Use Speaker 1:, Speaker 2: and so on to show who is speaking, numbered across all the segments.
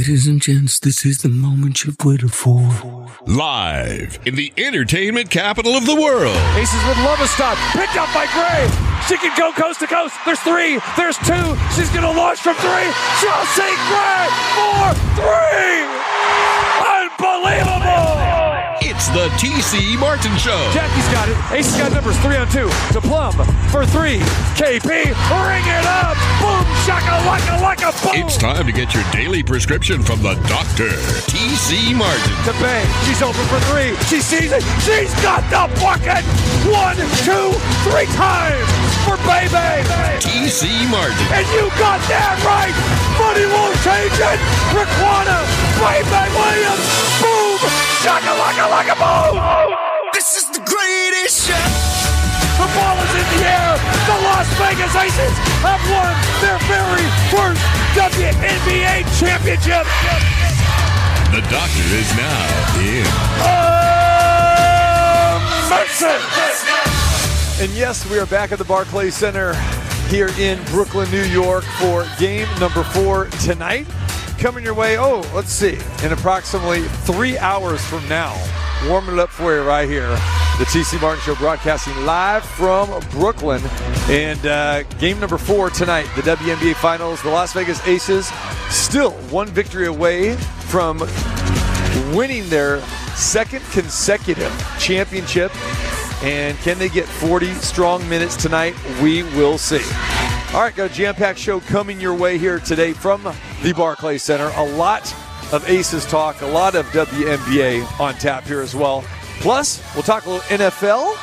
Speaker 1: Ladies and gents, this is the moment you've waited for.
Speaker 2: Live in the entertainment capital of the world.
Speaker 3: Aces with Lovestad, picked up by Gray. She can go coast to coast. There's three. There's two. She's going to launch from three. Chelsea Gray for three. Unbelievable.
Speaker 2: It's the TC Martin Show.
Speaker 3: Jackie's got it. Aces got numbers three on two. To Plum for three. KP, ring it up. Boom, shaka, laka, laka, boom.
Speaker 2: It's time to get your daily prescription from the doctor, TC Martin.
Speaker 3: to Bay. She's open for three. She sees it. She's got the bucket. One, two, three times for Bay Bay.
Speaker 2: TC Martin.
Speaker 3: And you got that right. Money won't change it. Riquna, Bay Bay Williams. Boom. Shaka laka laka boom.
Speaker 1: This is the greatest show.
Speaker 3: The ball is in the air. The Las Vegas Aces have won their very first WNBA championship.
Speaker 2: The doctor is now in.
Speaker 3: Um, Mercy. And yes, we are back at the Barclays Center here in Brooklyn, New York for game number four tonight. Coming your way, oh, let's see, in approximately three hours from now. Warming it up for you right here. The TC Martin Show broadcasting live from Brooklyn. And uh, game number four tonight, the WNBA Finals. The Las Vegas Aces still one victory away from winning their second consecutive championship. And can they get 40 strong minutes tonight? We will see. All right, got a jam packed show coming your way here today from the Barclays Center. A lot of Aces talk, a lot of WNBA on tap here as well. Plus, we'll talk a little NFL,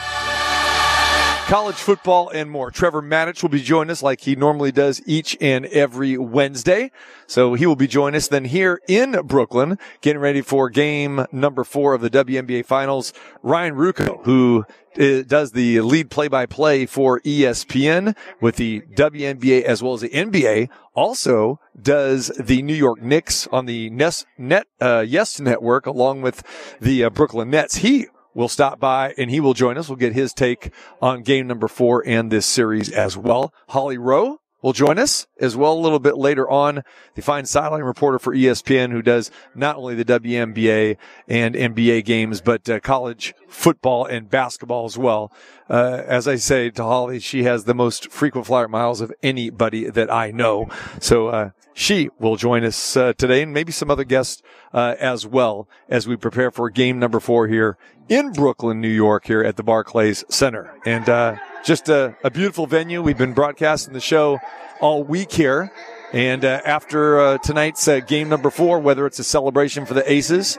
Speaker 3: college football, and more. Trevor Matich will be joining us like he normally does each and every Wednesday. So he will be joining us then here in Brooklyn, getting ready for game number four of the WNBA Finals. Ryan Ruocco, who does the lead play-by-play for E ESPN with the WNBA as well as the NBA, also does the New York Knicks on the Nest, Net uh, Yes Network along with the uh, Brooklyn Nets. He will stop by and he will join us. We'll get his take on game number four and this series as well. Holly Rowe will join us as well a little bit later on. The fine sideline reporter for ESPN who does not only the WNBA and NBA games, but uh, college football and basketball as well. Uh, as I say to Holly, she has the most frequent flyer miles of anybody that I know. So, uh, she will join us uh, today and maybe some other guests uh, as well as we prepare for game number four here in Brooklyn, New York, here at the Barclays Center. And uh, just a, a beautiful venue. We've been broadcasting the show all week here. And uh, after uh, tonight's uh, game number four, whether it's a celebration for the Aces,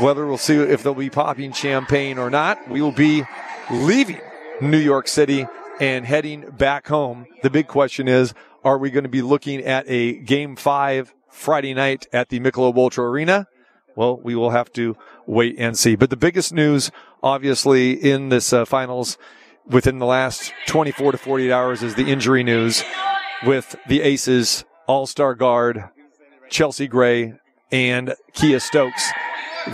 Speaker 3: whether we'll see if they'll be popping champagne or not, we will be leaving New York City and heading back home. The big question is, are we going to be looking at a game five Friday night at the Michelob Ultra Arena? Well, we will have to wait and see. But the biggest news, obviously, in this uh, finals within the last 24 to 48 hours is the injury news with the Aces All-Star guard Chelsea Gray and Kiah Stokes,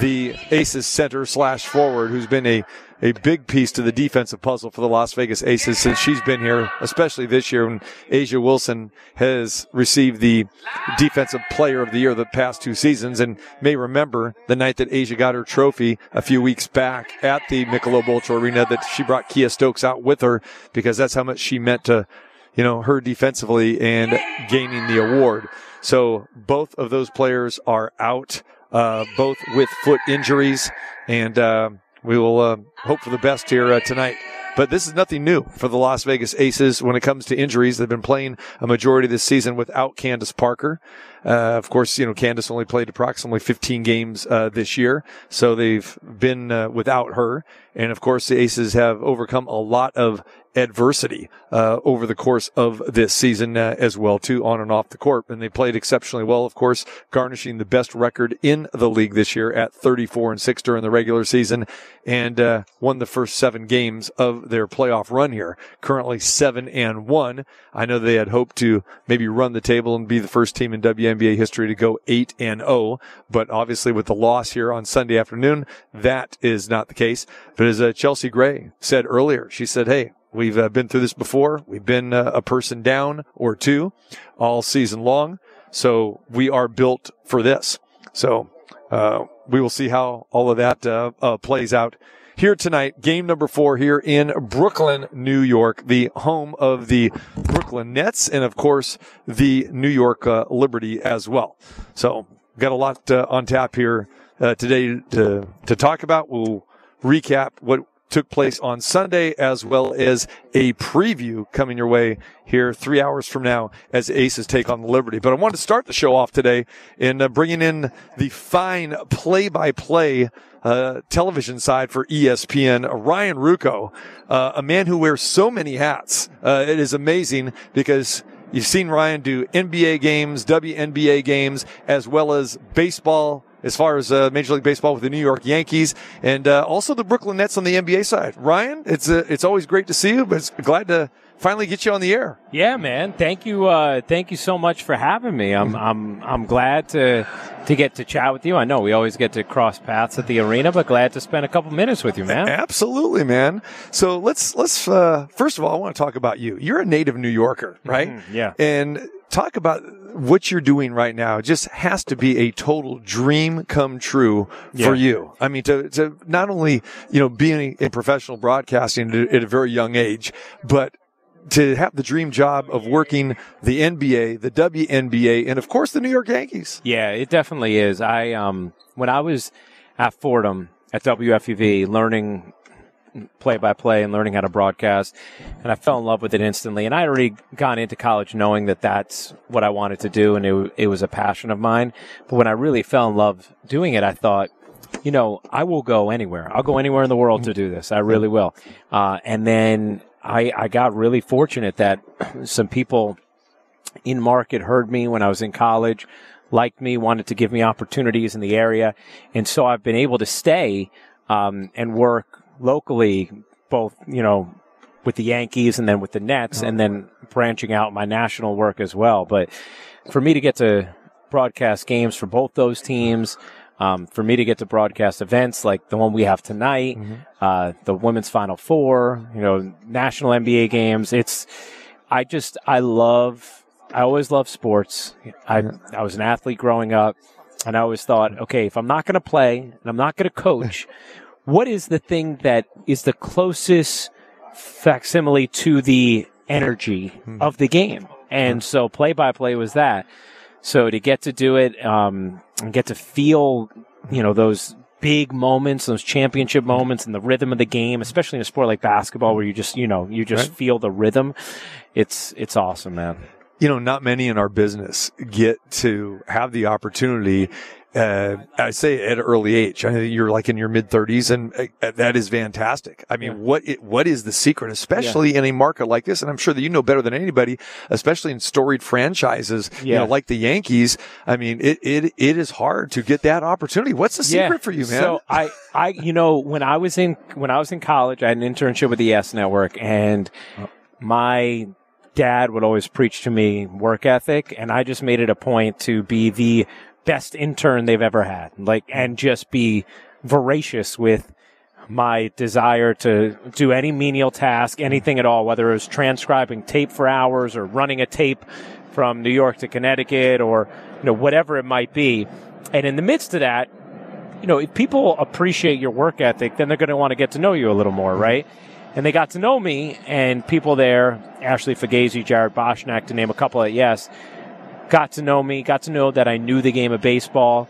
Speaker 3: the Aces center slash forward, who's been a a big piece to the defensive puzzle for the Las Vegas Aces since she's been here, especially this year when A'ja Wilson has received the defensive player of the year the past two seasons and may remember the night that A'ja got her trophy a few weeks back at the Michelob Ultra Arena that she brought Kiah Stokes out with her because that's how much she meant to, you know, her defensively and gaining the award. So both of those players are out, uh, both with foot injuries and, uh, we will uh, hope for the best here uh, tonight. But this is nothing new for the Las Vegas Aces when it comes to injuries. They've been playing a majority of this season without Candace Parker. Uh, of course, you know, Candace only played approximately 15 games uh, this year, so they've been uh, without her. And of course, the Aces have overcome a lot of adversity uh, over the course of this season uh, as well, too, on and off the court. And they played exceptionally well, of course, garnishing the best record in the league this year at 34 and six during the regular season, and uh, won the first seven games of their playoff run here. Currently seven and one. I know they had hoped to maybe run the table and be the first team in WNBA history to go eight and zero, but obviously with the loss here on Sunday afternoon, that is not the case. But as uh, Chelsea Gray said earlier, she said, "Hey." We've uh, been through this before. We've been uh, a person down or two all season long. So we are built for this. So uh, we will see how all of that uh, uh, plays out here tonight. Game number four here in Brooklyn, New York, the home of the Brooklyn Nets, and of course the New York uh, Liberty as well. So got a lot on tap here today to to talk about. We'll recap what took place on Sunday, as well as a preview coming your way here three hours from now as Aces take on the Liberty. But I wanted to start the show off today in uh, bringing in the fine play-by-play uh, television side for ESPN, Ryan Ruocco, uh, a man who wears so many hats. Uh, it is amazing because you've seen Ryan do NBA games, WNBA games, as well as baseball as far as uh, Major League Baseball with the New York Yankees and uh, also the Brooklyn Nets on the NBA side. Ryan, it's uh, it's always great to see you, but it's glad to finally get you on the air.
Speaker 4: Yeah, man. Thank you. Uh, thank you so much for having me. I'm I'm I'm glad to to get to chat with you. I know we always get to cross paths at the arena, but glad to spend a couple minutes with you, man.
Speaker 3: Absolutely, man. So let's let's uh, first of all, I want to talk about you. You're a native New Yorker, right?
Speaker 4: Mm-hmm. yeah.
Speaker 3: And talk about what you're doing right now just has to be a total dream come true
Speaker 4: Yeah.
Speaker 3: for you. I mean, to, to not only, you know, being in professional broadcasting at at a very young age, but to have the dream job of working the NBA, the WNBA, and of course the New York Yankees.
Speaker 4: Yeah, it definitely is. I um when I was at Fordham at WFUV learning play by play and learning how to broadcast and I fell in love with it instantly. And I already gone into college knowing that that's what I wanted to do and it, it was a passion of mine. But when I really fell in love doing it I thought you know I will go anywhere. I'll go anywhere in the world to do this. I really will. Uh, and then I I got really fortunate that some people in market heard me when I was in college, liked me, wanted to give me opportunities in the area. And so I've been able to stay um, and work locally, both, you know, with the Yankees and then with the Nets, and then branching out my national work as well. But for me to get to broadcast games for both those teams, um, for me to get to broadcast events like the one we have tonight, uh, the women's Final Four, you know, national NBA games, it's, I just, I love, I always love sports. I, I was an athlete growing up and I always thought, okay, if I'm not going to play and I'm not going to coach, what is the thing that is the closest facsimile to the energy of the game? And so play by play was that. So to get to do it, um, and get to feel, you know, those big moments, those championship moments and the rhythm of the game, especially in a sport like basketball where you just, you know, you just
Speaker 3: Right.
Speaker 4: feel the rhythm. It's, it's awesome, man.
Speaker 3: you know, not many in our business get to have the opportunity. Uh, I say at an early age. I think you're like in your mid thirties and uh, that is fantastic. I mean,
Speaker 4: Yeah.
Speaker 3: what, it, what is the secret, especially in a market like this? And I'm sure that you know better than anybody, especially in storied franchises, you know, like the Yankees. I mean, it, it, it is hard to get that opportunity. What's the secret for you, man?
Speaker 4: So I, I, you know, when I was in when I was in college, I had an internship with the Yes Network, and my dad would always preach to me work ethic, and I just made it a point to be the best intern they've ever had, like, hmm. and just be voracious with my desire to do any menial task, hmm. anything at all, whether it was transcribing tape for hours or running a tape from New York to Connecticut or, you know, whatever it might be. And in the midst of that, you know, if people appreciate your work ethic, then they're going to want to get to know you a little more, hmm. right? And they got to know me, and people there, Ashley Fugazi, Jared Boschnack, to name a couple at Yes, got to know me, got to know that I knew the game of baseball,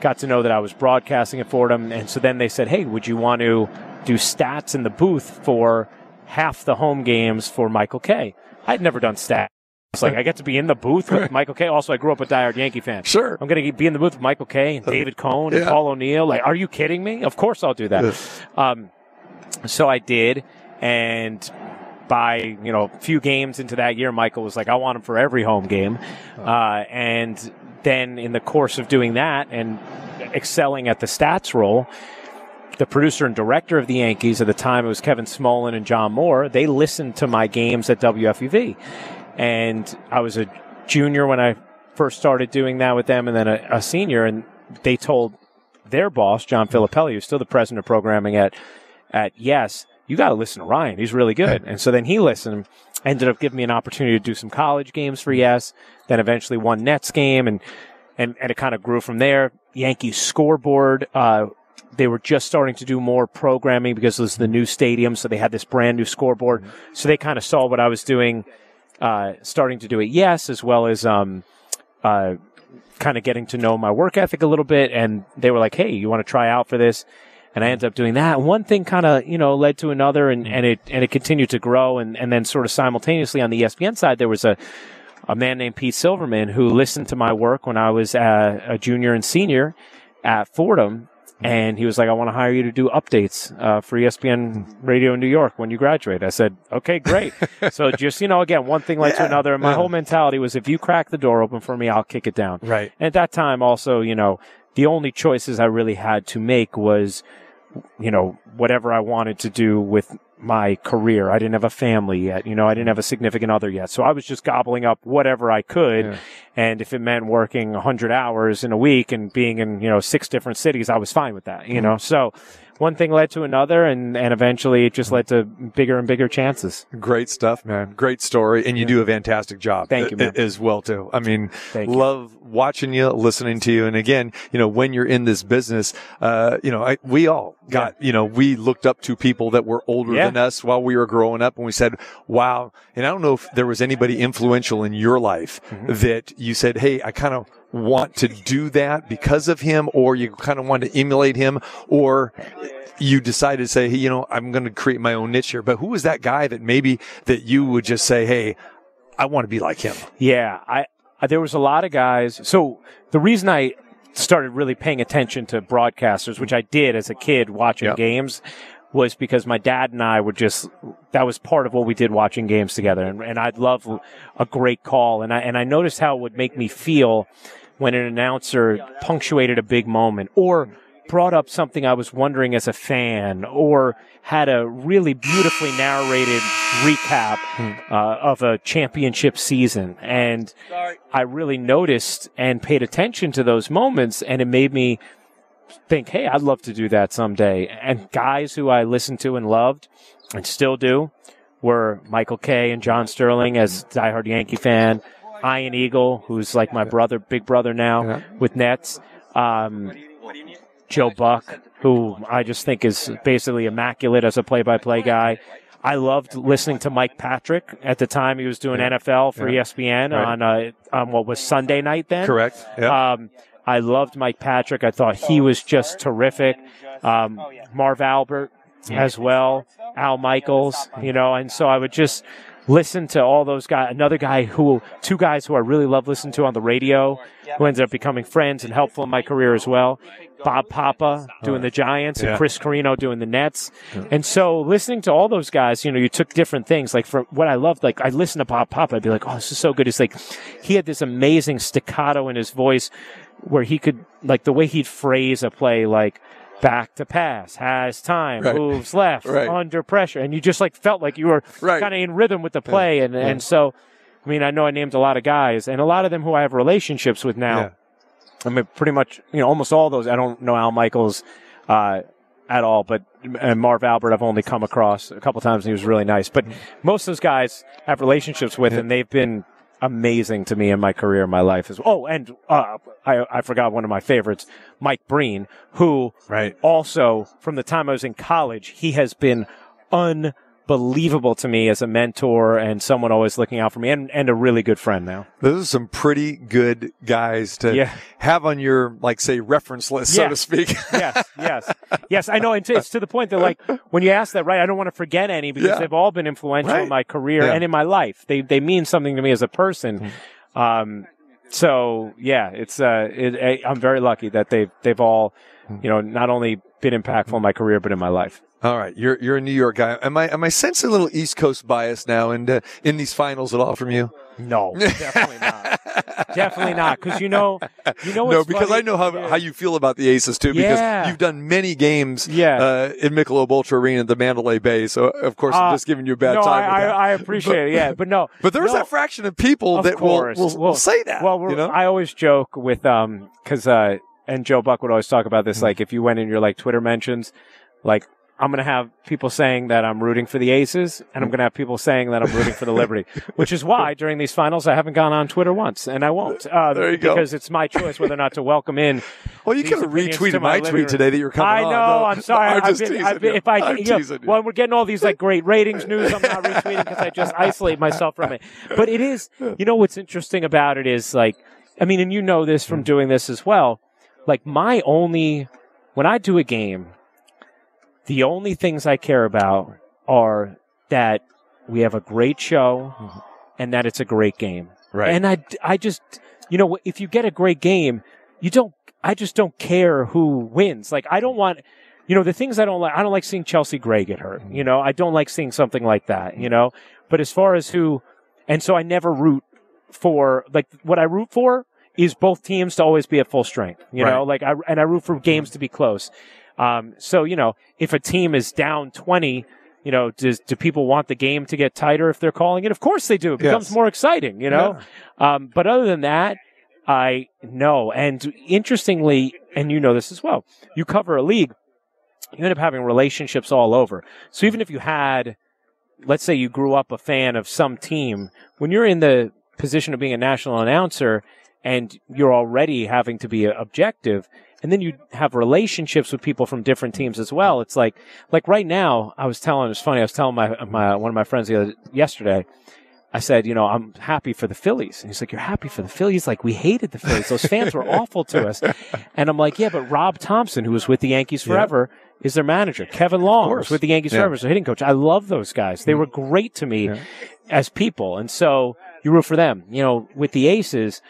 Speaker 4: got to know that I was broadcasting at Fordham. And so then they said, hey, would you want to do stats in the booth for half the home games for Michael Kay? I'd never done stats. It's like I get to be in the booth with Michael Kay. Also, I grew up a diehard Yankee fan.
Speaker 3: Sure.
Speaker 4: I'm going to be in the booth with Michael Kay. and David Cone and
Speaker 3: Yeah.
Speaker 4: Paul O'Neill. Like, are you kidding me? Of course I'll do that. Um, so I did, and by you know a few games into that year, Michael was like, "I want him for every home game," uh, and then in the course of doing that and excelling at the stats role. The producer and director of the Yankees at the time, it was Kevin Smolin and John Moore. They listened to my games at WFUV, and I was a junior when I first started doing that with them, and then a, a senior. And they told their boss, John Filippelli, who's still the president of programming at at Yes, you got to listen to Ryan. He's really good. And so then he listened, ended up giving me an opportunity to do some college games for Yes, then eventually one Nets game and, and, and it kind of grew from there. Yankees scoreboard, uh, they were just starting to do more programming because it was the new stadium. So they had this brand new scoreboard. So they kind of saw what I was doing, uh, starting to do it. Yes, as well as, um, uh, kind of getting to know my work ethic a little bit. And they were like, Hey, you want to try out for this? And I ended up doing that. And one thing kind of, you know, led to another and, and it, and it continued to grow. And, and then sort of simultaneously on the ESPN side, there was a, a man named Pete Silverman who listened to my work when I was uh, a junior and senior at Fordham. And he was like, I want to hire you to do updates uh, for ESPN Radio in New York when you graduate. I said, okay, great. so just, you know, again, one thing led to another. And my
Speaker 3: yeah.
Speaker 4: whole mentality was if you crack the door open for me, I'll kick it down.
Speaker 3: Right.
Speaker 4: And at that time, also, you know, the only choices I really had to make was, you know, whatever I wanted to do with my career. I didn't have a family yet. You know, I didn't have a significant other yet. So I was just gobbling up whatever I could.
Speaker 3: Yeah.
Speaker 4: And if it meant working 100 hours in a week and being in, you know, six different cities, I was fine with that, you mm-hmm. know. So one thing led to another and, and eventually it just led to bigger and bigger chances.
Speaker 3: Great stuff, man. Great story. And you do a fantastic job.
Speaker 4: Thank you, man.
Speaker 3: As well, too. I mean,
Speaker 4: Thank you.
Speaker 3: love watching you, listening to you. And again, you know, when you're in this business, uh, you know, I, we all got, you know, we looked up to people that were older
Speaker 4: Yeah.
Speaker 3: than us while we were growing up and we said, wow. And I don't know if there was anybody influential in your life
Speaker 4: Mm-hmm.
Speaker 3: that you said, Hey, I kind of want to do that because of him, or you kind of want to emulate him, or you decided to say, Hey, you know, I'm going to create my own niche here. But who was that guy that maybe that you would just say, Hey, I want to be like him?
Speaker 4: Yeah, I, I there was a lot of guys. So the reason I started really paying attention to broadcasters, which I did as a kid watching
Speaker 3: Yep.
Speaker 4: games, was because my dad and I were just that was part of what we did watching games together, and, and I'd love a great call, and I and I noticed how it would make me feel when an announcer punctuated a big moment or brought up something I was wondering as a fan or had a really beautifully narrated recap uh, of a championship season. And I really noticed and paid attention to those moments and it made me think, hey, I'd love to do that someday. And guys who I listened to and loved and still do were Michael Kay and John Sterling as diehard Yankee fan, Ian Eagle, who's like my brother, big brother now
Speaker 3: Yeah.
Speaker 4: with Nets, um, Joe Buck, who I just think is basically immaculate as a play-by-play guy. I loved listening to Mike Patrick at the time he was doing NFL for
Speaker 3: Yeah.
Speaker 4: ESPN
Speaker 3: Right.
Speaker 4: on uh, on what was Sunday night then.
Speaker 3: Correct. Yeah.
Speaker 4: Um, I loved Mike Patrick. I thought he was just terrific. Um, Marv Albert as well, Al Michaels, you know, and so I would just listen to all those guys. Another guy who, two guys who I really love listening to on the radio, who ended up becoming friends and helpful in my career as well. Bob Papa doing the Giants
Speaker 3: Yeah.
Speaker 4: and Chris Carrino doing the Nets. And so listening to all those guys, you know, you took different things. Like for what I loved, like I listened to Bob Papa, I'd be like, oh, this is so good. It's like he had this amazing staccato in his voice where he could, like the way he'd phrase a play, like back to pass, has time,
Speaker 3: Right.
Speaker 4: moves left,
Speaker 3: Right.
Speaker 4: under pressure. And you just like felt like you were
Speaker 3: Right.
Speaker 4: kind of in rhythm with the play. And, and so, I mean, I know I named a lot of guys and a lot of them who I have relationships with now.
Speaker 3: Yeah.
Speaker 4: I mean, pretty much, you know, almost all those. I don't know Al Michaels uh, at all, but and Marv Albert I've only come across a couple times, and he was really nice. But most of those guys have relationships with, and they've been amazing to me in my career, in my life as well. Oh, and uh, I, I forgot one of my favorites, Mike Breen, who
Speaker 3: Right.
Speaker 4: also from the time I was in college, he has been unbelievable to me as a mentor and someone always looking out for me, and, and a really good friend now.
Speaker 3: Those are some pretty good guys to
Speaker 4: Yeah.
Speaker 3: have on your, like, say, reference list, so to speak.
Speaker 4: yes, yes, yes. I know. And it's to the point that, like, when you ask that, right? I don't want to forget any because
Speaker 3: Yeah.
Speaker 4: they've all been influential
Speaker 3: Right.
Speaker 4: in my career
Speaker 3: Yeah.
Speaker 4: and in my life. They they mean something to me as a person.
Speaker 3: Mm-hmm.
Speaker 4: Um, so yeah, it's uh, it, I- I'm very lucky that they've they've all,
Speaker 3: Mm-hmm.
Speaker 4: you know, not only been impactful in my career but in my life.
Speaker 3: All right, you're you're a New York guy. Am I am I sensing a little East Coast bias now in uh, in these finals at all from you?
Speaker 4: No, definitely not. definitely not. Because you know, you know,
Speaker 3: no, because
Speaker 4: funny?
Speaker 3: I know how,
Speaker 4: Yeah.
Speaker 3: how you feel about the Aces too. Because
Speaker 4: Yeah.
Speaker 3: you've done many games,
Speaker 4: Yeah.
Speaker 3: uh, in Michelob Ultra Arena at the Mandalay Bay. So of course I'm
Speaker 4: Uh,
Speaker 3: just giving you a bad
Speaker 4: no,
Speaker 3: time.
Speaker 4: I, I. I appreciate it. Yeah, but no,
Speaker 3: But there's
Speaker 4: no.
Speaker 3: that fraction of people
Speaker 4: Of
Speaker 3: that will,
Speaker 4: course.
Speaker 3: will, will
Speaker 4: Well,
Speaker 3: say that.
Speaker 4: Well,
Speaker 3: you know?
Speaker 4: I always joke with um because uh and Joe Buck would always talk about
Speaker 3: Mm-hmm.
Speaker 4: this. Like if you went in your like Twitter mentions, like I'm going to have people saying that I'm rooting for the Aces, and I'm going to have people saying that I'm rooting for the Liberty, which is why during these finals I haven't gone on Twitter once, and I won't. Uh,
Speaker 3: There you go.
Speaker 4: because it's my choice whether or not to welcome in.
Speaker 3: Well, you could have retweeted my
Speaker 4: living
Speaker 3: tweet today that you're coming
Speaker 4: I
Speaker 3: on.
Speaker 4: know.
Speaker 3: No,
Speaker 4: I'm sorry.
Speaker 3: I'm
Speaker 4: I've
Speaker 3: just
Speaker 4: been,
Speaker 3: teasing
Speaker 4: I've been,
Speaker 3: you.
Speaker 4: if I,
Speaker 3: I'm
Speaker 4: you know,
Speaker 3: teasing you.
Speaker 4: when we're getting all these like great ratings news, I'm not retweeting because I just isolate myself from it. But it is, you know, what's interesting about it is like, I mean, and you know this from doing this as well. Like my only, when I do a game, the only things I care about are that we have a great show mm-hmm. and that it's a great game.
Speaker 3: Right.
Speaker 4: And I, I just, you know, if you get a great game, you don't, I just don't care who wins. Like, I don't want, you know, the things I don't like, I don't like seeing Chelsea Gray get hurt. Mm-hmm. You know, I don't like seeing something like that, you know, but as far as who, and so I never root for, like, what I root for is both teams to always be at full strength, you know, like, I, and I root for games mm-hmm. to be close. Um, so, you know, if a team is down 20, you know, does, do people want the game to get tighter if they're calling it? Of course they do. It becomes
Speaker 3: Yes.
Speaker 4: more exciting, you know? Um, but other than that, I know. And interestingly, and you know this as well, you cover a league, you end up having relationships all over. So even if you had, let's say you grew up a fan of some team, when you're in the position of being a national announcer and you're already having to be objective, and then you have relationships with people from different teams as well. It's like, like right now, I was telling, it's funny, I was telling my, my, one of my friends the other, yesterday, I said, you know, I'm happy for the Phillies. And he's like, you're happy for the Phillies? Like, we hated the Phillies. Those fans were awful to us. And I'm like, yeah, but Rob Thompson, who was with the Yankees forever, is their manager. Kevin Long was with the Yankees
Speaker 3: Yeah.
Speaker 4: forever, their hitting coach. I love those guys. They mm. were great to me as people. And so you root for them. You know, with the Aces,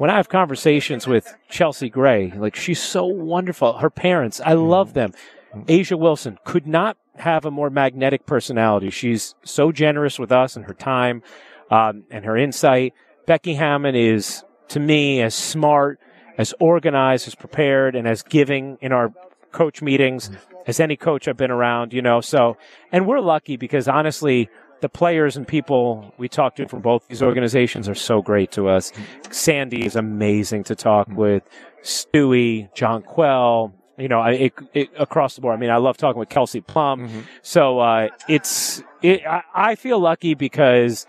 Speaker 4: when I have conversations with Chelsea Gray, like she's so wonderful. Her parents, I mm-hmm. love them. Mm-hmm. A'ja Wilson could not have a more magnetic personality. She's so generous with us and her time um, and her insight. Becky Hammon is, to me, as smart, as organized, as prepared, and as giving in our coach meetings mm-hmm. as any coach I've been around, you know. So, and we're lucky because honestly, the players and people we talk to from both these organizations are so great to us. Sandy is amazing to talk with. Stewie, Jonquel, you know, I, it, it, across the board. I mean, I love talking with Kelsey Plum. So uh, it's it, I, I feel lucky because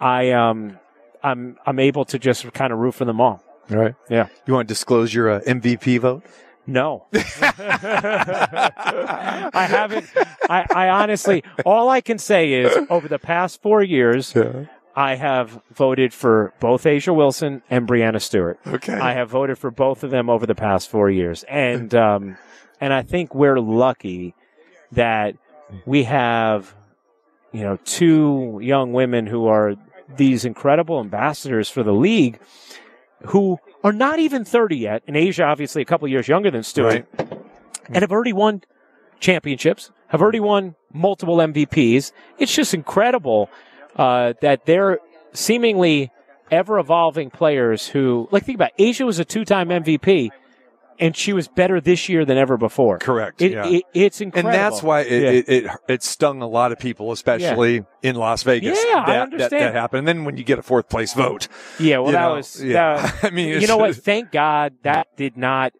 Speaker 4: I um I'm I'm able to just kind of root for them all.
Speaker 3: Right.
Speaker 4: Yeah.
Speaker 3: You want to disclose your uh, MVP vote?
Speaker 4: No. I haven't. I, I honestly, all I can say is over the past four years, I have voted for both A'ja Wilson and Breanna Stewart.
Speaker 3: Okay.
Speaker 4: I have voted for both of them over the past four years, and um, and I think we're lucky that we have, you know, two young women who are these incredible ambassadors for the league, who are not even thirty yet. And A'ja, obviously, a couple years younger than Stewart, and have already won championships, have already won multiple MVPs. It's just incredible uh, that they're seemingly ever evolving players who, like, think about it. A'ja was a two time MVP, and she was better this year than ever before.
Speaker 3: Correct,
Speaker 4: It,
Speaker 3: yeah.
Speaker 4: it, it's incredible, And
Speaker 3: that's why it,
Speaker 4: Yeah.
Speaker 3: it, it, stung a lot of people, especially in Las Vegas.
Speaker 4: Yeah, I understand.
Speaker 3: That, that happened. And then when you get a fourth place vote,
Speaker 4: Yeah, well, that
Speaker 3: know,
Speaker 4: was.
Speaker 3: yeah.
Speaker 4: that-
Speaker 3: I mean,
Speaker 4: you know what? Thank God that did not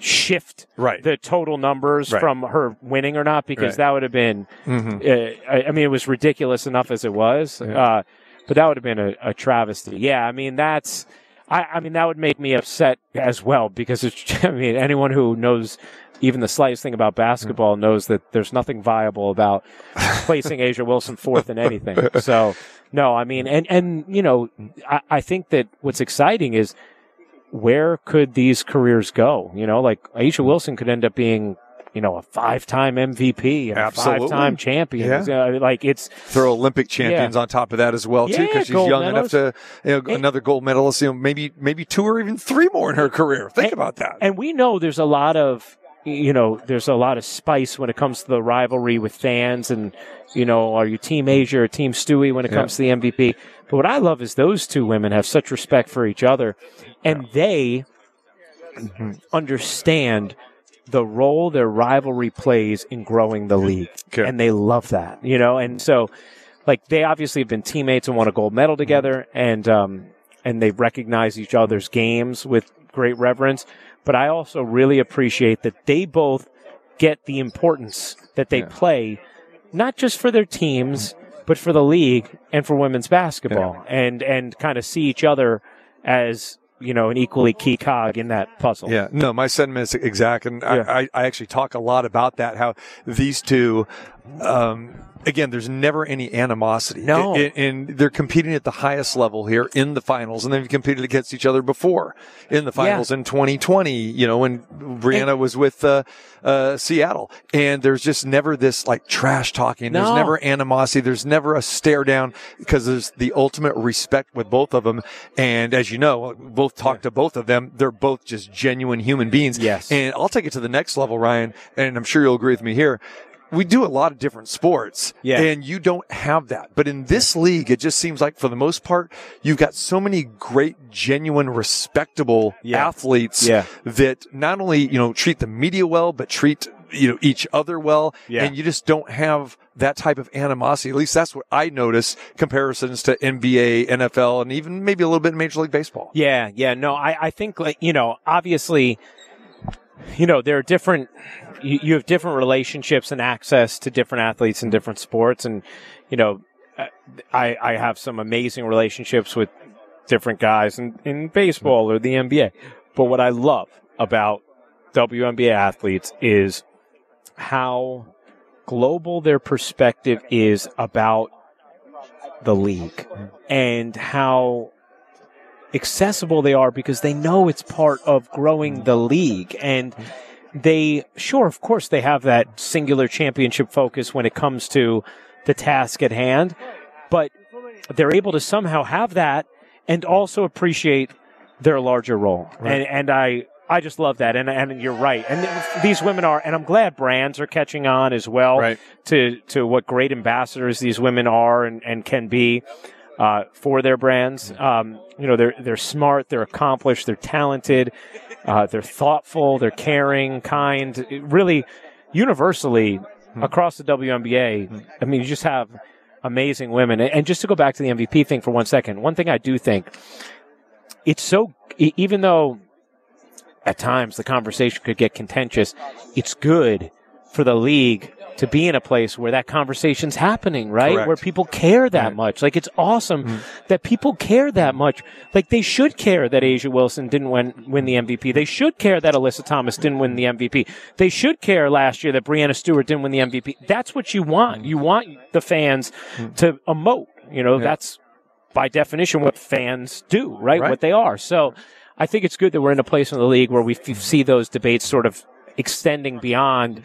Speaker 4: shift
Speaker 3: Right.
Speaker 4: the total numbers
Speaker 3: Right.
Speaker 4: from her winning or not, because
Speaker 3: Right.
Speaker 4: that would have been.
Speaker 3: Mhm.
Speaker 4: Uh, I, I mean, it was ridiculous enough as it was, uh, but that would have been a, a travesty. Yeah, I mean, that's. I, I mean, that would make me upset as well because it's. I mean, anyone who knows even the slightest thing about basketball knows that there's nothing viable about placing A'ja Wilson fourth in anything. So, no, I mean, and and you know, I, I think that what's exciting is where could these careers go? You know, like A'ja Wilson could end up being, you know, a five-time MVP a five-time champion.
Speaker 3: Yeah.
Speaker 4: Uh, like it's
Speaker 3: throw Olympic champions on top of that as well too, because she's young enough to you know,
Speaker 4: And-
Speaker 3: another gold medalist. You know, maybe maybe two or even three more in her career. Think
Speaker 4: And-
Speaker 3: about that.
Speaker 4: and we know there's a lot of you know there's a lot of spice when it comes to the rivalry with fans and you know are you team A'ja or team stewie when it comes to the mvp but what i love is those two women have such respect for each other and they understand the role their rivalry plays in growing the league.
Speaker 3: Okay.
Speaker 4: and they love that you know? And so like they obviously have been teammates and won a gold medal together and um and they recognize each other's games with great reverence. But i also really appreciate that they both get the importance that they
Speaker 3: Yeah.
Speaker 4: play, not just for their teams, but for the league and for women's basketball, and and kind of see each other as you know an equally key cog in that puzzle.
Speaker 3: Yeah, no, my sentiment is exact, and
Speaker 4: Yeah.
Speaker 3: I, I, actually talk a lot about that. How these two, um, again, there's never any animosity.
Speaker 4: No.
Speaker 3: and, and they're competing at the highest level here in the finals, and they've competed against each other before in the finals in 2020. You know, when Breanna was with uh, uh, Seattle, and there's just never this like trash talking. There's
Speaker 4: No.
Speaker 3: never animosity. There's never a stare down because there's the ultimate respect with both of them. And as you know, both talked to both of them. They're both just genuine human beings.
Speaker 4: Yes.
Speaker 3: And I'll take it to the next level, Ryan, and I'm sure you'll agree with me here. We do a lot of different sports,
Speaker 4: Yeah.
Speaker 3: and you don't have that. But in this league, it just seems like for the most part, you've got so many great, genuine, respectable
Speaker 4: Yeah.
Speaker 3: athletes
Speaker 4: Yeah.
Speaker 3: that not only, you know, treat the media well, but treat, you know, each other well.
Speaker 4: Yeah.
Speaker 3: And you just don't have that type of animosity. At least that's what I notice comparisons to NBA, NFL, and even maybe a little bit in Major League Baseball.
Speaker 4: Yeah, yeah. No, I, I think like you know, obviously, you know, there are different. You, you have different relationships and access to different athletes in different sports, and you know, uh, I I have some amazing relationships with different guys in, in baseball or the NBA. But what I love about WNBA athletes is how global their perspective is about the league and how accessible they are because they know it's part of growing the league. And they sure of course they have that singular championship focus when it comes to the task at hand but they're able to somehow have that and also appreciate their larger role. And and I I just love that and and you're right and these women are and I'm glad brands are catching on as well
Speaker 3: Right.
Speaker 4: to to what great ambassadors these women are and, and can be uh, for their brands. Um, you know, they're they're smart, they're accomplished, they're talented, uh, they're thoughtful, they're caring, kind. It really, universally across the WNBA, I mean, you just have amazing women. And just to go back to the MVP thing for one second, one thing I do think it's so even though at times the conversation could get contentious, it's good for the league to be in a place where that conversation's happening, right?
Speaker 3: Correct.
Speaker 4: Where people care that
Speaker 3: Right.
Speaker 4: much. Like it's awesome mm-hmm. that people care that much. Like they should care that A'ja Wilson didn't win, win the MVP. They should care that Alyssa Thomas didn't win the MVP. They should care last year that Breanna Stewart didn't win the MVP. That's what you want. Mm-hmm. You want the fans mm-hmm. to emote. You know, that's by definition what fans do, right?
Speaker 3: Right.
Speaker 4: What they are. So I think it's good that we're in a place in the league where we f- see those debates sort of extending beyond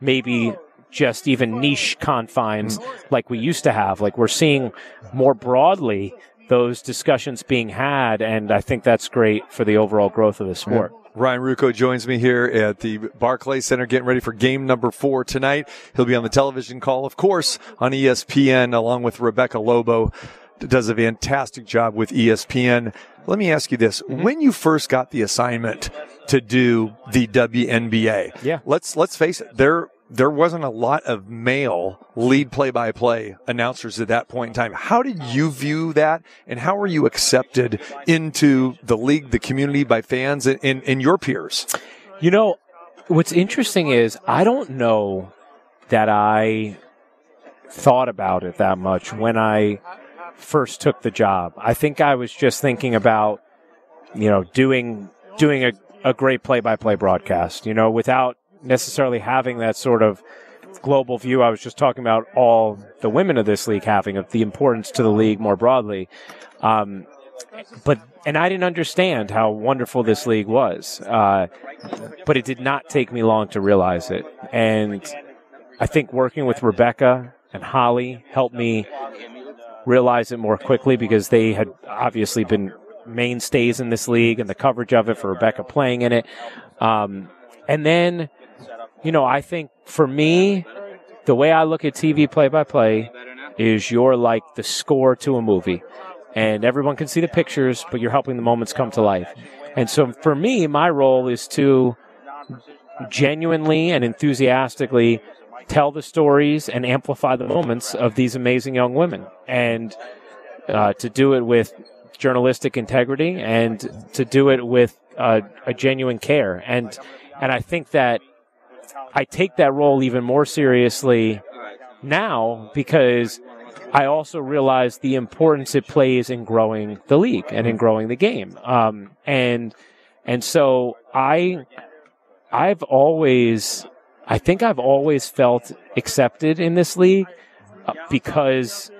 Speaker 4: maybe just even niche confines like we used to have. Like we're seeing more broadly those discussions being had, and I think that's great for the overall growth of the sport.
Speaker 3: Ryan Ruocco joins me here at the Barclays Center getting ready for game number four tonight. He'll be on the television call, of course, on ESPN along with Rebecca Lobo. Does a fantastic job with ESPN. Let me ask you this.
Speaker 4: Mm-hmm.
Speaker 3: When you first got the assignment to do the WNBA,
Speaker 4: Yeah.
Speaker 3: let's, let's face it, there, there wasn't a lot of male lead play by play announcers at that point in time. How did you view that and how were you accepted into the league, the community by fans and, and, and your peers?
Speaker 4: You know, what's interesting is I don't know that I thought about it that much when I first took the job. I think I was just thinking about, you know, doing doing a, a great play by play broadcast, you know, without necessarily having that sort of global view. I was just talking about all the women of this league having of the importance to the league more broadly. Um, but and I didn't understand how wonderful this league was. Uh, but it did not take me long to realize it. And I think working with Rebecca and Holly helped me realize it more quickly because they had obviously been mainstays in this league and the coverage of it for Rebecca playing in it. Um, and then, you know, I think for me, the way I look at TV play by play is you're like the score to a movie. And everyone can see the pictures, but you're helping the moments come to life. And so for me, my role is to genuinely and enthusiastically tell the stories and amplify the moments of these amazing young women. And uh, to do it with journalistic integrity and to do it with uh, a genuine care. And and I think that I take that role even more seriously now because I also realize the importance it plays in growing the league and in growing the game. Um, and and so I I've always I think I've always felt accepted in this league uh, because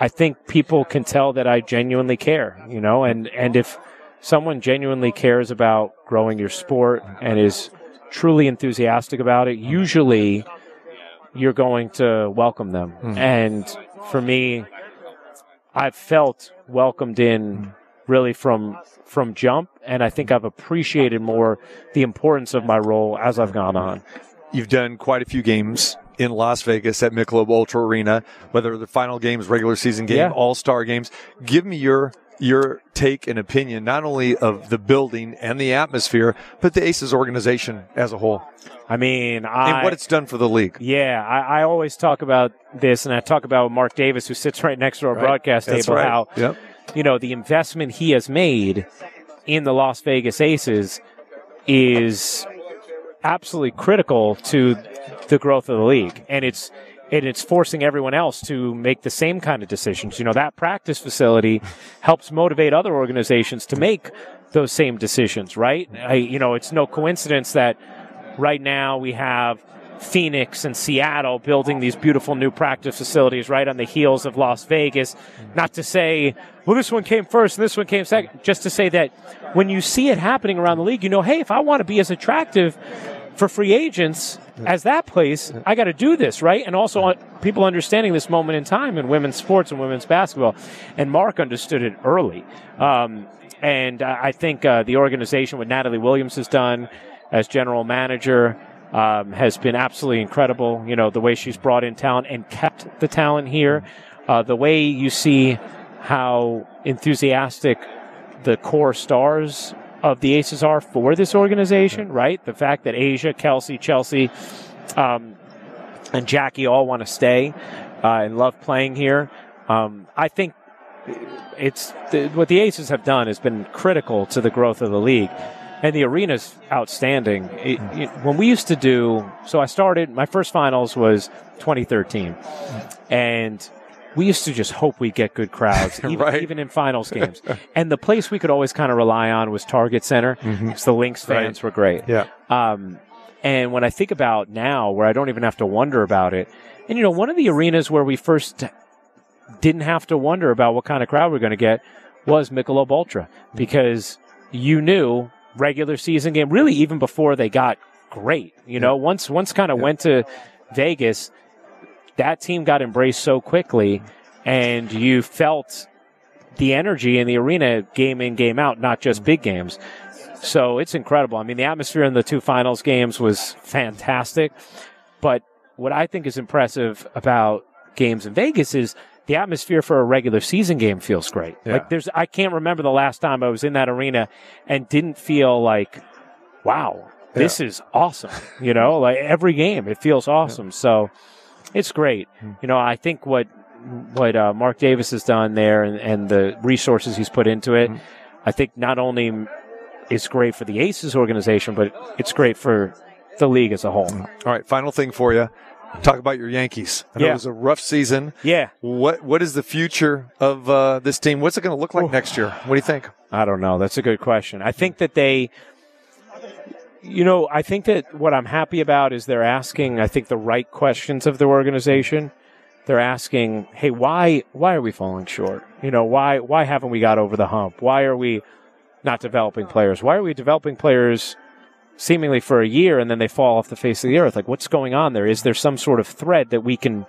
Speaker 4: I think people can tell that I genuinely care, you know, and and if someone genuinely cares about growing your sport and is truly enthusiastic about it, usually you're going to welcome them. And for me, I've felt welcomed in really from from jump, and I think I've appreciated more the importance of my role as I've gone on.
Speaker 3: You've done quite a few games in Las Vegas at Michelob Ultra Arena, whether the final games, regular season game,
Speaker 4: Yeah.
Speaker 3: all star games. Give me your your take and opinion, not only of the building and the atmosphere, but the Aces organization as a whole,
Speaker 4: I mean, I
Speaker 3: and what it's done for the league.
Speaker 4: Yeah, I, I always talk about this, and I talk about Mark Davis, who sits right next to our broadcast
Speaker 3: That's
Speaker 4: table.
Speaker 3: right.
Speaker 4: How
Speaker 3: Yep.
Speaker 4: you know the investment he has made in the Las Vegas Aces is absolutely critical to the growth of the league, and it's and it's forcing everyone else to make the same kind of decisions. You know, that practice facility helps motivate other organizations to make those same decisions, right? I, you know, it's no coincidence that right now we have Phoenix and Seattle building these beautiful new practice facilities right on the heels of Las Vegas. Not to say, well, this one came first and this one came second, just to say that when you see it happening around the league, you know, hey, if I want to be as attractive for free agents as that place, I got to do this, right? And also uh, people understanding this moment in time in women's sports and women's basketball. And Mark understood it early. Um, and I think uh, the organization, what Natalie Williams has done as general manager, um, has been absolutely incredible. You know, the way she's brought in talent and kept the talent here, uh, the way you see how enthusiastic the core stars of the Aces are for this organization, right? The fact that A'ja, Kelsey, Chelsea, um, and Jackie all want to stay uh, and love playing here. Um, I think it's the, what the Aces have done has been critical to the growth of the league. And the arena's outstanding. It, it, when we used to do, so I started, my first finals was 2013. And we used to just hope we get good crowds, even,
Speaker 3: Right.
Speaker 4: even in finals games. and the place we could always kind of rely on was Target Center because the Lynx fans were great.
Speaker 3: Yeah.
Speaker 4: Um, and when I think about now, where I don't even have to wonder about it, and you know, one of the arenas where we first didn't have to wonder about what kind of crowd we're going to get was Michelob Ultra because you knew regular season game, really even before they got great. You know, once once kind of went to Vegas, that team got embraced so quickly, and you felt the energy in the arena game in game out, not just big games. So it's incredible. I mean, the atmosphere in the two finals games was fantastic. But what I think is impressive about games in Vegas is the atmosphere for a regular season game feels great.
Speaker 3: Yeah.
Speaker 4: Like there's, I can't remember the last time I was in that arena and didn't feel like, wow, this is awesome. You know, like every game, it feels awesome. So it's great. You know, I think what what uh, Mark Davis has done there and, and the resources he's put into it, I think not only it's great for the Aces organization, but it's great for the league as a whole.
Speaker 3: All right, final thing for you. Talk about your Yankees. I know
Speaker 4: Yeah.
Speaker 3: it was a rough season.
Speaker 4: Yeah,
Speaker 3: What What is the future of uh, this team? What's it going to look like next year? What do you think?
Speaker 4: I don't know. That's a good question. I think that they, you know, I think that what I'm happy about is they're asking, I think, the right questions of their organization. They're asking, hey, why why are we falling short? You know, why why haven't we got over the hump? Why are we not developing players? Why are we developing players seemingly for a year and then they fall off the face of the earth? Like, what's going on there? Is there some sort of thread that we can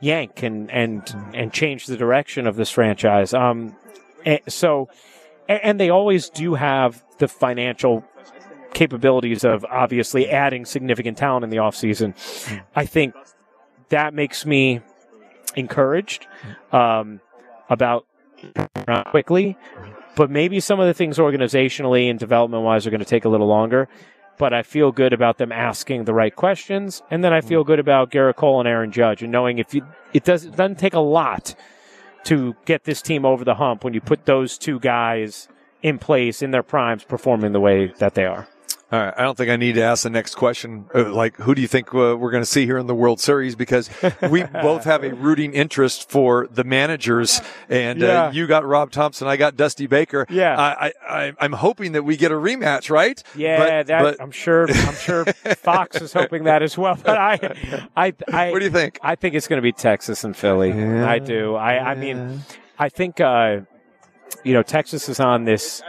Speaker 4: yank and and and change the direction of this franchise? Um, and so and they always do have the financial capabilities of obviously adding significant talent in the offseason. I think that makes me encouraged um, about quickly, but maybe some of the things organizationally and development wise are going to take a little longer. But I feel good about them asking the right questions, and then I feel good about Gerrit Cole and Aaron Judge, and knowing if you, it does it doesn't take a lot to get this team over the hump when you put those two guys in place in their primes performing the way that they are.
Speaker 3: All right. I don't think I need to ask the next question. Uh, like, who do you think uh, we're going to see here in the World Series? Because we both have a rooting interest for the managers. And
Speaker 4: Yeah.
Speaker 3: uh, you got Rob Thompson. I got Dusty Baker.
Speaker 4: Yeah.
Speaker 3: I, I, I'm hoping that we get a rematch, right?
Speaker 4: Yeah,
Speaker 3: But-
Speaker 4: that
Speaker 3: but-
Speaker 4: I'm sure. I'm sure Fox is hoping that as well. But I, I, I
Speaker 3: what do you think?
Speaker 4: I think it's going to be Texas and Philly. I do. I, I mean, I think uh, you know Texas is on this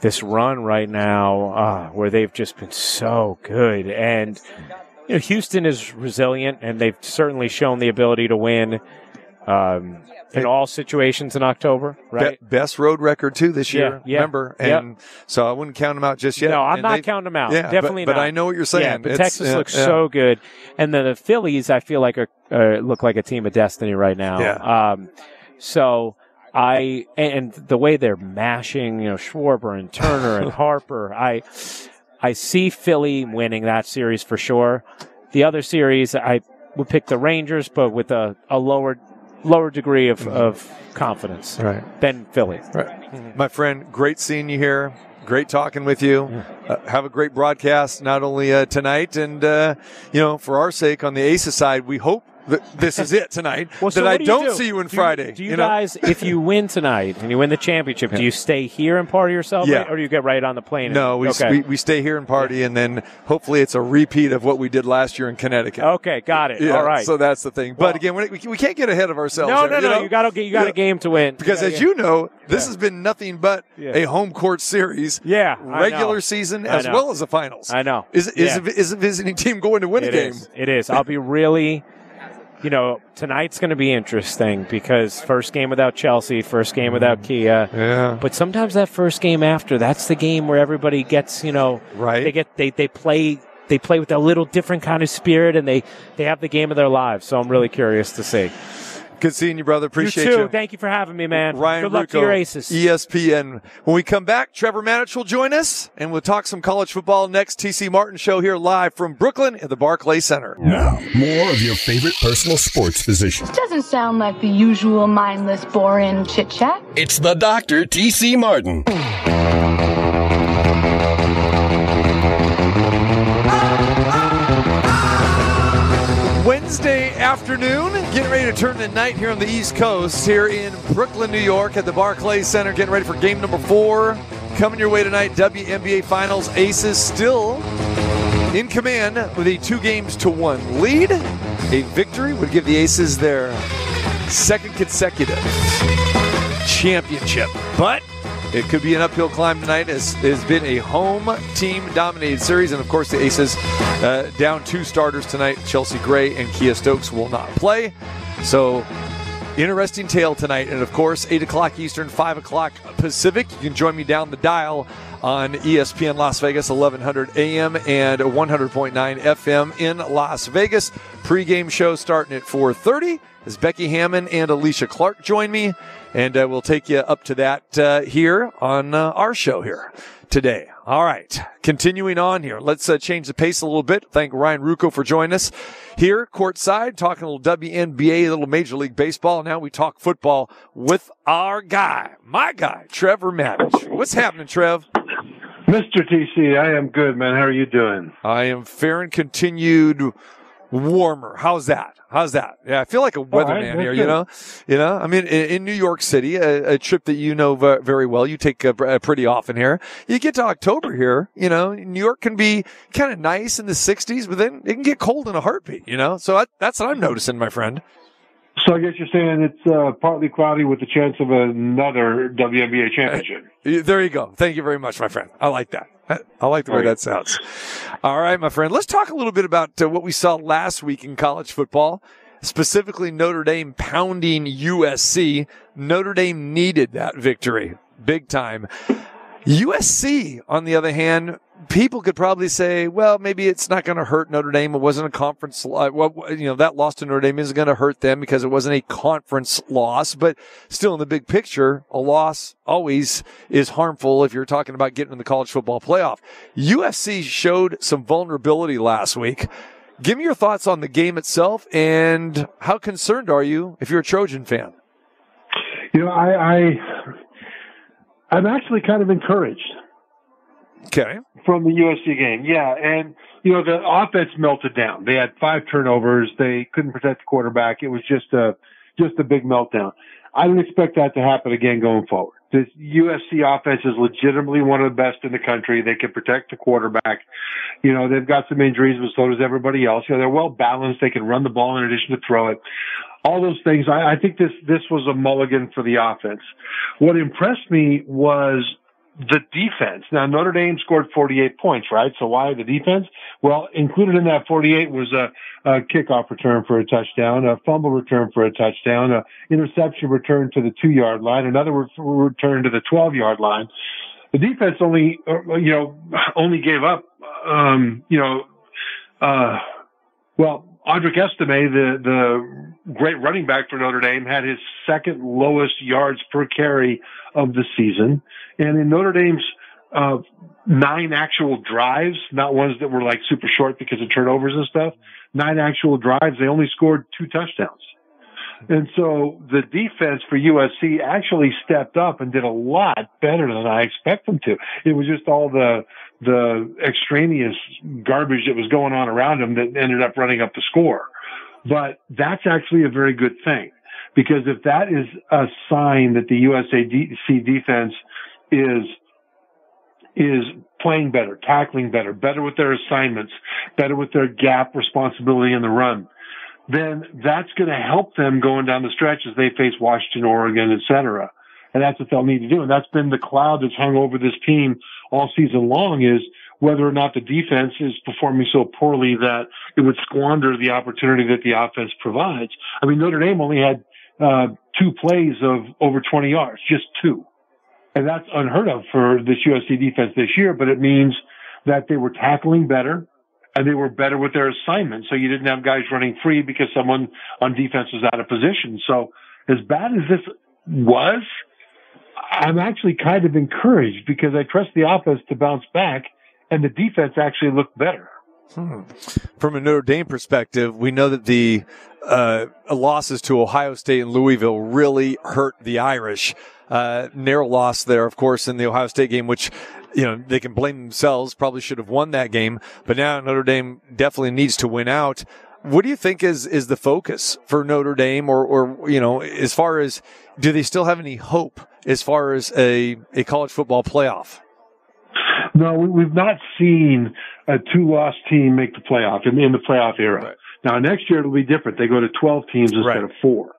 Speaker 4: this run right now uh, where they've just been so good, and you know Houston is resilient, and they've certainly shown the ability to win. Um, in all situations in October, right?
Speaker 3: Be- best road record too this year.
Speaker 4: yeah,
Speaker 3: Remember,
Speaker 4: yep.
Speaker 3: and so I wouldn't count them out just yet.
Speaker 4: No, I'm
Speaker 3: And
Speaker 4: not counting them out.
Speaker 3: Yeah,
Speaker 4: Definitely
Speaker 3: but,
Speaker 4: not.
Speaker 3: But I know what you're saying.
Speaker 4: Yeah, but
Speaker 3: It's-
Speaker 4: Texas looks
Speaker 3: yeah.
Speaker 4: so good, and then the Phillies, I feel like are uh, look like a team of destiny right now.
Speaker 3: Yeah.
Speaker 4: Um, so I and the way they're mashing, you know, Schwarber and Turner and Harper, I I see Philly winning that series for sure. The other series, I would pick the Rangers, but with a, a lower lower degree of, of confidence
Speaker 3: Right.
Speaker 4: than Philly.
Speaker 3: Right. My friend, great seeing you here. Great talking with you. Uh, have a great broadcast, not only uh, tonight, and, uh, you know, for our sake on the Aces side, we hope this is it tonight.
Speaker 4: Well, so
Speaker 3: that I
Speaker 4: do
Speaker 3: don't
Speaker 4: do?
Speaker 3: see you in
Speaker 4: Do
Speaker 3: Friday.
Speaker 4: Do you,
Speaker 3: know?
Speaker 4: guys, if you win tonight and you win the championship, do you stay here and party yourself,
Speaker 3: Yeah.
Speaker 4: or do you get right on the plane? and-
Speaker 3: No, we,
Speaker 4: okay.
Speaker 3: we, we stay here and party, and then hopefully it's a repeat of what we did last year in Connecticut.
Speaker 4: okay, got it.
Speaker 3: Yeah,
Speaker 4: All right.
Speaker 3: So that's the thing.
Speaker 4: Well-
Speaker 3: but again, we, we can't get ahead of ourselves.
Speaker 4: no,
Speaker 3: there,
Speaker 4: no, no.
Speaker 3: know?
Speaker 4: You got you got
Speaker 3: Yeah.
Speaker 4: a game to win
Speaker 3: Because as you know, this has been nothing but a home court series.
Speaker 4: Yeah,
Speaker 3: regular season as well as the finals.
Speaker 4: I know.
Speaker 3: Is is
Speaker 4: Yeah.
Speaker 3: is a visiting team going to win a game?
Speaker 4: is. It is. I'll be really. You know, tonight's going to be interesting because first game without Chelsea, first game without mm-hmm. Kiah.
Speaker 3: Yeah.
Speaker 4: But sometimes that first game after, that's the game where everybody gets, you know,
Speaker 3: Right.
Speaker 4: They get they they play they play with a little different kind of spirit, and they they have the game of their lives. So I'm really curious to see.
Speaker 3: Good seeing you, brother. Appreciate
Speaker 4: you
Speaker 3: you.
Speaker 4: too. Thank you for having me, man.
Speaker 3: Ryan
Speaker 4: Good luck to your aces.
Speaker 3: ESPN. When we come back, Trevor Matich will join us, and we'll talk some college football next. TC Martin show here live from Brooklyn at the Barclay Center.
Speaker 2: Now, more of your favorite personal sports physician.
Speaker 5: This Doesn't sound like the usual mindless, boring chit chat.
Speaker 2: It's the Dr. T.C. Martin.
Speaker 3: Wednesday afternoon, getting ready to turn the night here on the East Coast, here in Brooklyn, New York, at the Barclays Center, getting ready for game number four. Coming your way tonight, WNBA Finals Aces still in command with a two games to one lead. A victory would give the Aces their second consecutive championship. But it could be an uphill climb tonight it has been a home team dominated series. And of course, the Aces uh, down two starters tonight. Chelsea Gray and Kiah Stokes will not play. So, interesting tale tonight. And of course, 8 o'clock Eastern, 5 o'clock Pacific. You can join me down the dial on ESPN Las Vegas, 1100 AM and 100.9 FM in Las Vegas. Pre-game show starting at 4:30 as Becky Hammon and Alysha Clark join me, and uh, we'll take you up to that uh, here on uh, our show here today. All right, continuing on here. Let's uh, change the pace a little bit. Thank Ryan Ruocco for joining us here courtside, talking a little WNBA, a little Major League Baseball. Now we talk football with our guy, my guy, Trevor Matich. What's happening, Trev?
Speaker 6: Mr. TC, I am good, man. How are you doing?
Speaker 3: I am fair and continued warmer. How's that? How's that? Yeah, I feel like a weatherman
Speaker 6: that's
Speaker 3: here. You know, you know. I mean, in, in New York City, a, a trip that you know ve- very well. You take pr- uh, pretty often here. You get to October here. You know, New York can be kind of nice in the 60s, but then it can get cold in a heartbeat. You know, so I, that's what I'm noticing, my friend.
Speaker 6: So I guess you're saying it's uh, partly cloudy with the chance of another WNBA championship.
Speaker 3: There you go. Thank you very much, my friend. I like that. I- like the way that sounds. All right, my friend. Let's talk a little bit about uh, what we saw last week in college football, specifically Notre Dame pounding USC. Notre Dame needed that victory big time. USC, on the other hand, people could probably say, well, maybe it's not going to hurt Notre Dame. It wasn't a conference. Uh, well, you know, that loss to Notre Dame isn't going to hurt them because it wasn't a conference loss. But still, in the big picture, a loss always is harmful if you're talking about getting in the college football playoff. USC showed some vulnerability last week. Give me your thoughts on the game itself and how concerned are you if you're a Trojan fan?
Speaker 6: You know, I, I I'm actually kind of encouraged.
Speaker 3: Okay.
Speaker 6: From the USC game, yeah, and you know the offense melted down. They had five turnovers. They couldn't protect the quarterback. It was just a just a big meltdown. I don't expect that to happen again going forward. This USC offense is legitimately one of the best in the country. They can protect the quarterback. You know, they've got some injuries, but so does everybody else. You know, they're well balanced. They can run the ball in addition to throw it. All those things. I, I think this, this was a mulligan for the offense. What impressed me was the defense. Now Notre Dame scored 48 points, right? So why the defense? Well, included in that 48 was a, a kickoff return for a touchdown, a fumble return for a touchdown, a interception return to the two yard line, another re- return to the 12 yard line. The defense only, uh, you know, only gave up, um, you know, uh, well, Audric Estime, the, the great running back for Notre Dame, had his second lowest yards per carry of the season. And in Notre Dame's uh, nine actual drives, not ones that were like super short because of turnovers and stuff, nine actual drives, they only scored two touchdowns. And so the defense for USC actually stepped up and did a lot better than I expect them to. It was just all the the extraneous garbage that was going on around them that ended up running up the score. But that's actually a very good thing because if that is a sign that the USC defense is is playing better, tackling better, better with their assignments, better with their gap responsibility in the run, then that's going to help them going down the stretch as they face Washington, Oregon, et cetera. And that's what they'll need to do. And that's been the cloud that's hung over this team all season long is whether or not the defense is performing so poorly that it would squander the opportunity that the offense provides. I mean, Notre Dame only had uh, two plays of over 20 yards, just two. And that's unheard of for this USC defense this year, but it means that they were tackling better and they were better with their assignments. So you didn't have guys running free because someone on defense was out of position. So as bad as this was, I'm actually kind of encouraged because I trust the offense to bounce back and the defense actually looked better.
Speaker 3: Hmm. From a Notre Dame perspective, we know that the uh, losses to Ohio State and Louisville really hurt the Irish. Uh, narrow loss there, of course, in the Ohio State game, which you know they can blame themselves. Probably should have won that game, but now Notre Dame definitely needs to win out. What do you think is is the focus for Notre Dame, or or you know, as far as do they still have any hope as far as a a college football playoff?
Speaker 6: No, we, have not seen a two loss team make the playoff in, in the playoff era. Right. Now next year it'll be different. They go to 12 teams instead right. of four.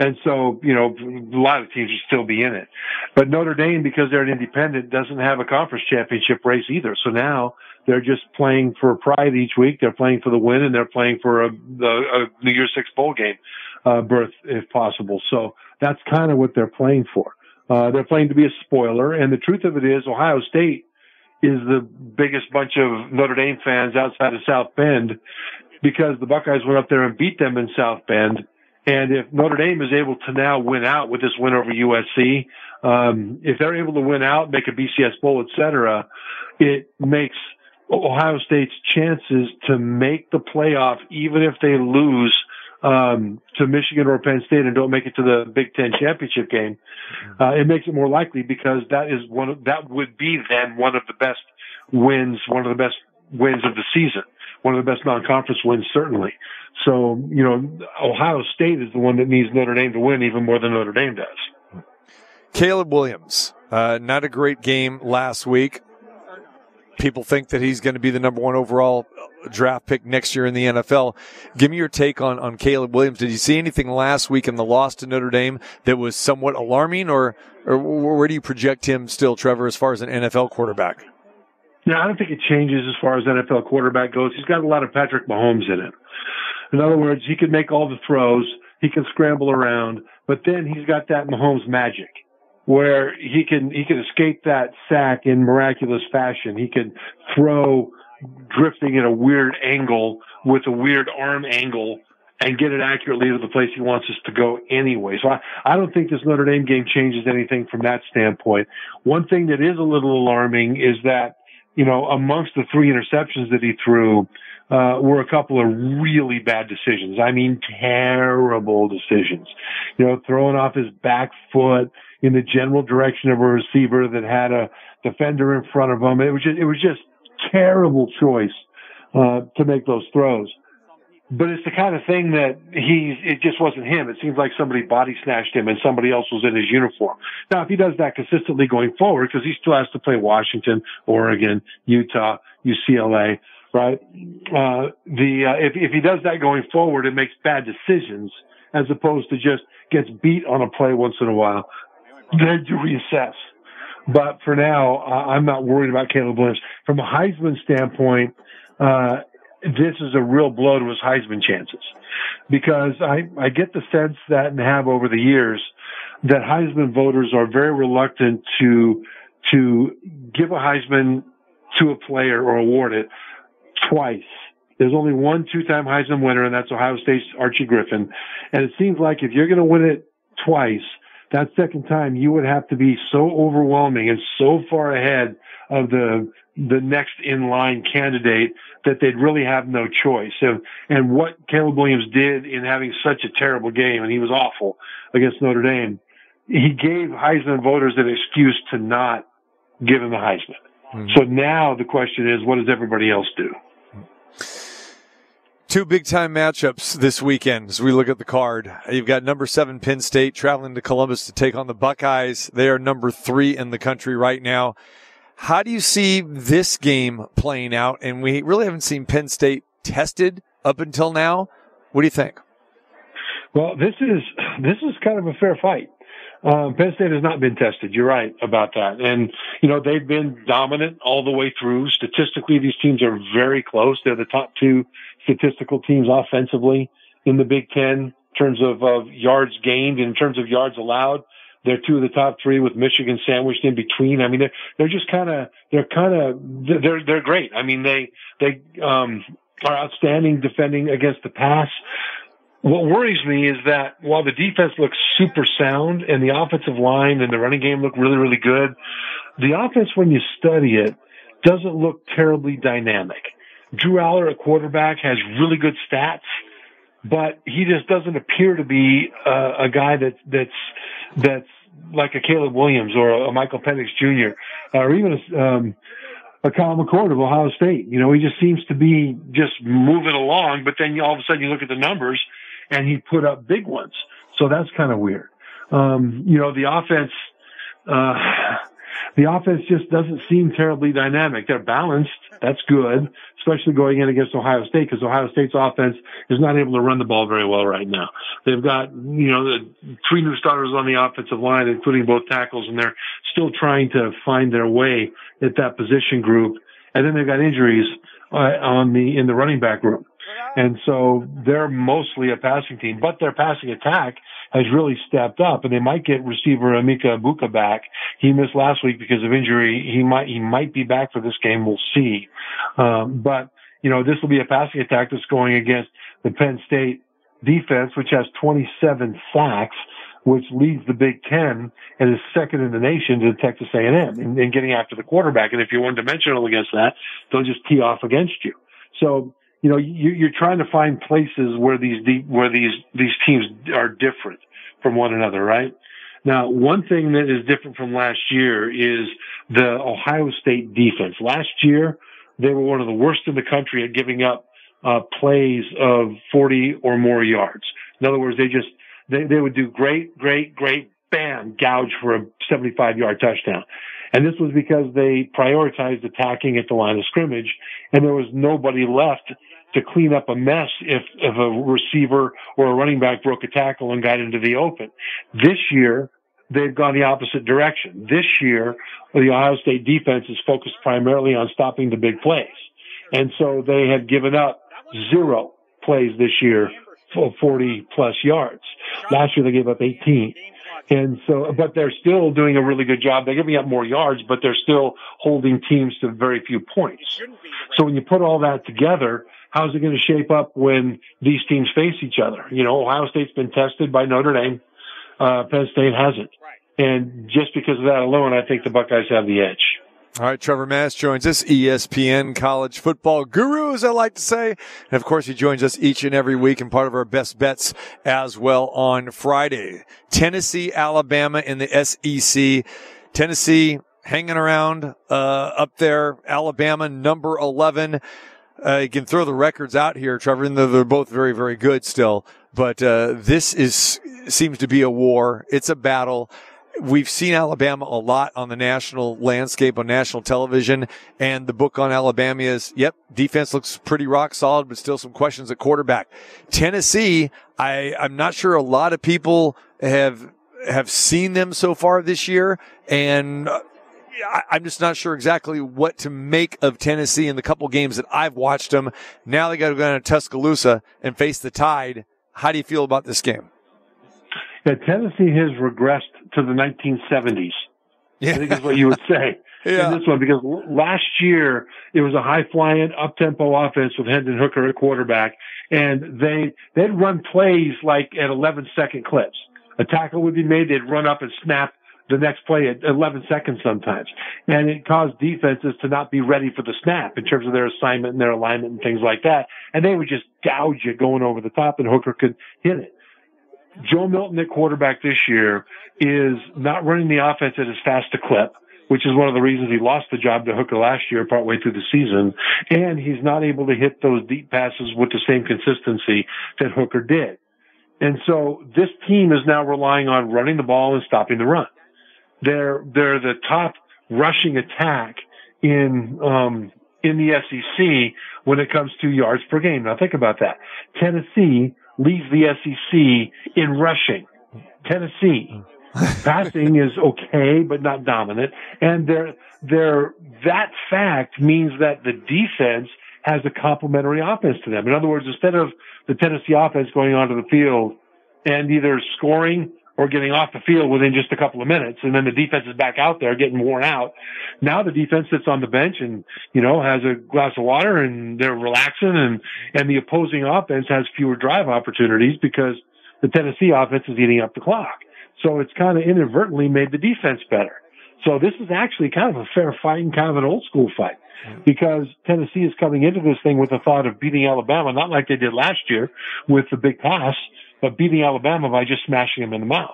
Speaker 6: And so, you know, a lot of teams will still be in it. But Notre Dame, because they're an independent, doesn't have a conference championship race either. So now they're just playing for pride each week. They're playing for the win and they're playing for a, a, a New Year's Six bowl game, uh, berth if possible. So that's kind of what they're playing for. Uh, they're playing to be a spoiler. And the truth of it is Ohio State is the biggest bunch of Notre Dame fans outside of South Bend because the Buckeyes went up there and beat them in South Bend. And if Notre Dame is able to now win out with this win over USC, um, if they're able to win out, make a BCS bowl, et cetera, it makes Ohio State's chances to make the playoff, even if they lose um, to Michigan or Penn State and don't make it to the Big Ten championship game, uh, it makes it more likely because that is one of, that would be then one of the best wins, one of the best wins of the season, one of the best non-conference wins certainly. So you know, Ohio State is the one that needs Notre Dame to win even more than Notre Dame does.
Speaker 3: Caleb Williams, uh, not a great game last week. People think that he's going to be the number one overall draft pick next year in the NFL. Give me your take on, on Caleb Williams. Did you see anything last week in the loss to Notre Dame that was somewhat alarming or, or where do you project him still, Trevor, as far as an NFL quarterback?
Speaker 6: Yeah, I don't think it changes as far as NFL quarterback goes. He's got a lot of Patrick Mahomes in it. In other words, he can make all the throws. He can scramble around, but then he's got that Mahomes magic where he can, he can escape that sack in miraculous fashion. He can throw drifting in a weird angle with a weird arm angle and get it accurately to the place he wants us to go anyway. So I, I don't think this Notre Dame game changes anything from that standpoint. One thing that is a little alarming is that, you know, amongst the three interceptions that he threw, uh, were a couple of really bad decisions. I mean, terrible decisions. You know, throwing off his back foot in the general direction of a receiver that had a defender in front of him. It was just, it was just terrible choice, uh, to make those throws. But it's the kind of thing that he's, it just wasn't him. It seems like somebody body snatched him and somebody else was in his uniform. Now, if he does that consistently going forward, because he still has to play Washington, Oregon, Utah, UCLA, right? Uh, the, uh, if, if he does that going forward, it makes bad decisions as opposed to just gets beat on a play once in a while. Then you reassess. But for now, uh, I'm not worried about Caleb Williams. From a Heisman standpoint, uh, this is a real blow to his Heisman chances because I, I get the sense that and have over the years that Heisman voters are very reluctant to, to give a Heisman to a player or award it twice. There's only one two-time Heisman winner, and that's Ohio State's Archie Griffin. And it seems like if you're going to win it twice, that second time you would have to be so overwhelming and so far ahead of the the next in line candidate that they'd really have no choice. And, and what Caleb Williams did in having such a terrible game, and he was awful against Notre Dame, he gave Heisman voters an excuse to not give him the Heisman. Mm-hmm. So now the question is, what does everybody else do?
Speaker 3: Two big time matchups this weekend as we look at the card. You've got number seven Penn State traveling to Columbus to take on the Buckeyes. They are number three in the country right now. How do you see this game playing out? And we really haven't seen Penn State tested up until now. What do you think?
Speaker 6: Well, this is this is kind of a fair fight. Um, Penn State has not been tested. You're right about that. And, you know, they've been dominant all the way through. Statistically, these teams are very close. They're the top two statistical teams offensively in the Big Ten in terms of, of yards gained, and in terms of yards allowed. They're two of the top three with Michigan sandwiched in between. I mean, they're, they're just kind of, they're kind of, they're, they're great. I mean, they, they, um, are outstanding defending against the pass. What worries me is that while the defense looks super sound and the offensive line and the running game look really, really good, the offense, when you study it, doesn't look terribly dynamic. Drew Allar at quarterback has really good stats, but he just doesn't appear to be uh, a guy that that's that's like a Caleb Williams or a Michael Penix Jr. or even a, um, a Kyle McCord of Ohio State. You know, he just seems to be just moving along, but then all of a sudden you look at the numbers and he put up big ones. So that's kind of weird. Um, you know, the offense, uh, the offense just doesn't seem terribly dynamic. They're balanced. That's good, especially going in against Ohio State because Ohio State's offense is not able to run the ball very well right now. They've got, you know, the three new starters on the offensive line, including both tackles, and they're still trying to find their way at that position group. And then they've got injuries uh, on the, in the running back room. And so they're mostly a passing team, but their passing attack has really stepped up and they might get receiver Emeka Egbuka back. He missed last week because of injury. He might, he might be back for this game. We'll see. Um, but you know, this will be a passing attack that's going against the Penn State defense, which has 27 sacks, which leads the Big Ten and is second in the nation to Texas A&M in getting after the quarterback. And if you're one dimensional against that, they'll just tee off against you. So you know, you, you're trying to find places where these where these these teams are different from one another, right? Now, one thing that is different from last year is the Ohio State defense. Last year, they were one of the worst in the country at giving up uh, plays of 40 or more yards. In other words, they just they, they would do great, great, great, bam, gouge for a 75 yard touchdown. And this was because they prioritized attacking at the line of scrimmage and there was nobody left to clean up a mess if, if a receiver or a running back broke a tackle and got into the open. This year, they've gone the opposite direction. This year, the Ohio State defense is focused primarily on stopping the big plays. And so they have given up zero plays this year for 40 plus yards. Last year they gave up 18. And so, but they're still doing a really good job. They're giving up more yards, but they're still holding teams to very few points. So when you put all that together, how's it going to shape up when these teams face each other? You know, Ohio State's been tested by Notre Dame. Uh, Penn State hasn't. And just because of that alone, I think the Buckeyes have the edge.
Speaker 3: All right, Trevor Mass joins us, ESPN college football guru, as I like to say. And of course, he joins us each and every week and part of our best bets as well on Friday. Tennessee, Alabama in the SEC. Tennessee hanging around, uh, up there. Alabama, number 11. Uh, you can throw the records out here, Trevor, and they're, both very, very good still. But, uh, this is, seems to be a war. It's a battle we've seen Alabama a lot on the national landscape on national television. And the book on Alabama is, yep, defense looks pretty rock solid, but still some questions at quarterback. Tennessee, I, I'm not sure a lot of people have, have seen them so far this year. And uh, I, I'm just not sure exactly what to make of Tennessee in the couple games that I've watched them. Now they got to go down to Tuscaloosa and face the Tide. How do you feel about this game?
Speaker 6: Yeah, Tennessee has regressed to the 1970s.
Speaker 3: Yeah.
Speaker 6: I think is what you would say
Speaker 3: Yeah.
Speaker 6: in this one because last year it was a high flying up tempo offense with Hendon Hooker at quarterback and they, they'd run plays like at 11 second clips. A tackle would be made, they'd run up and snap the next play at 11 seconds sometimes. And it caused defenses to not be ready for the snap in terms of their assignment and their alignment and things like that. And they would just gouge you going over the top and Hooker could hit it. Joe Milton at quarterback this year is not running the offense at as fast a clip, which is one of the reasons he lost the job to Hooker last year partway through the season. And he's not able to hit those deep passes with the same consistency that Hooker did. And so this team is now relying on running the ball and stopping the run. They're, they're the top rushing attack in, um, in the SEC when it comes to yards per game. Now think about that. Tennessee leads the SEC in rushing. Tennessee. Passing is okay, but not dominant. And they're, they're, that fact means that the defense has a complementary offense to them. In other words, instead of the Tennessee offense going onto the field and either scoring or getting off the field within just a couple of minutes, and then the defense is back out there getting worn out. Now the defense sits on the bench and, you know, has a glass of water and they're relaxing and, and the opposing offense has fewer drive opportunities because the Tennessee offense is eating up the clock. So it's kind of inadvertently made the defense better. So this is actually kind of a fair fight and kind of an old school fight because Tennessee is coming into this thing with the thought of beating Alabama, not like they did last year with the big pass, but beating Alabama by just smashing them in the mouth.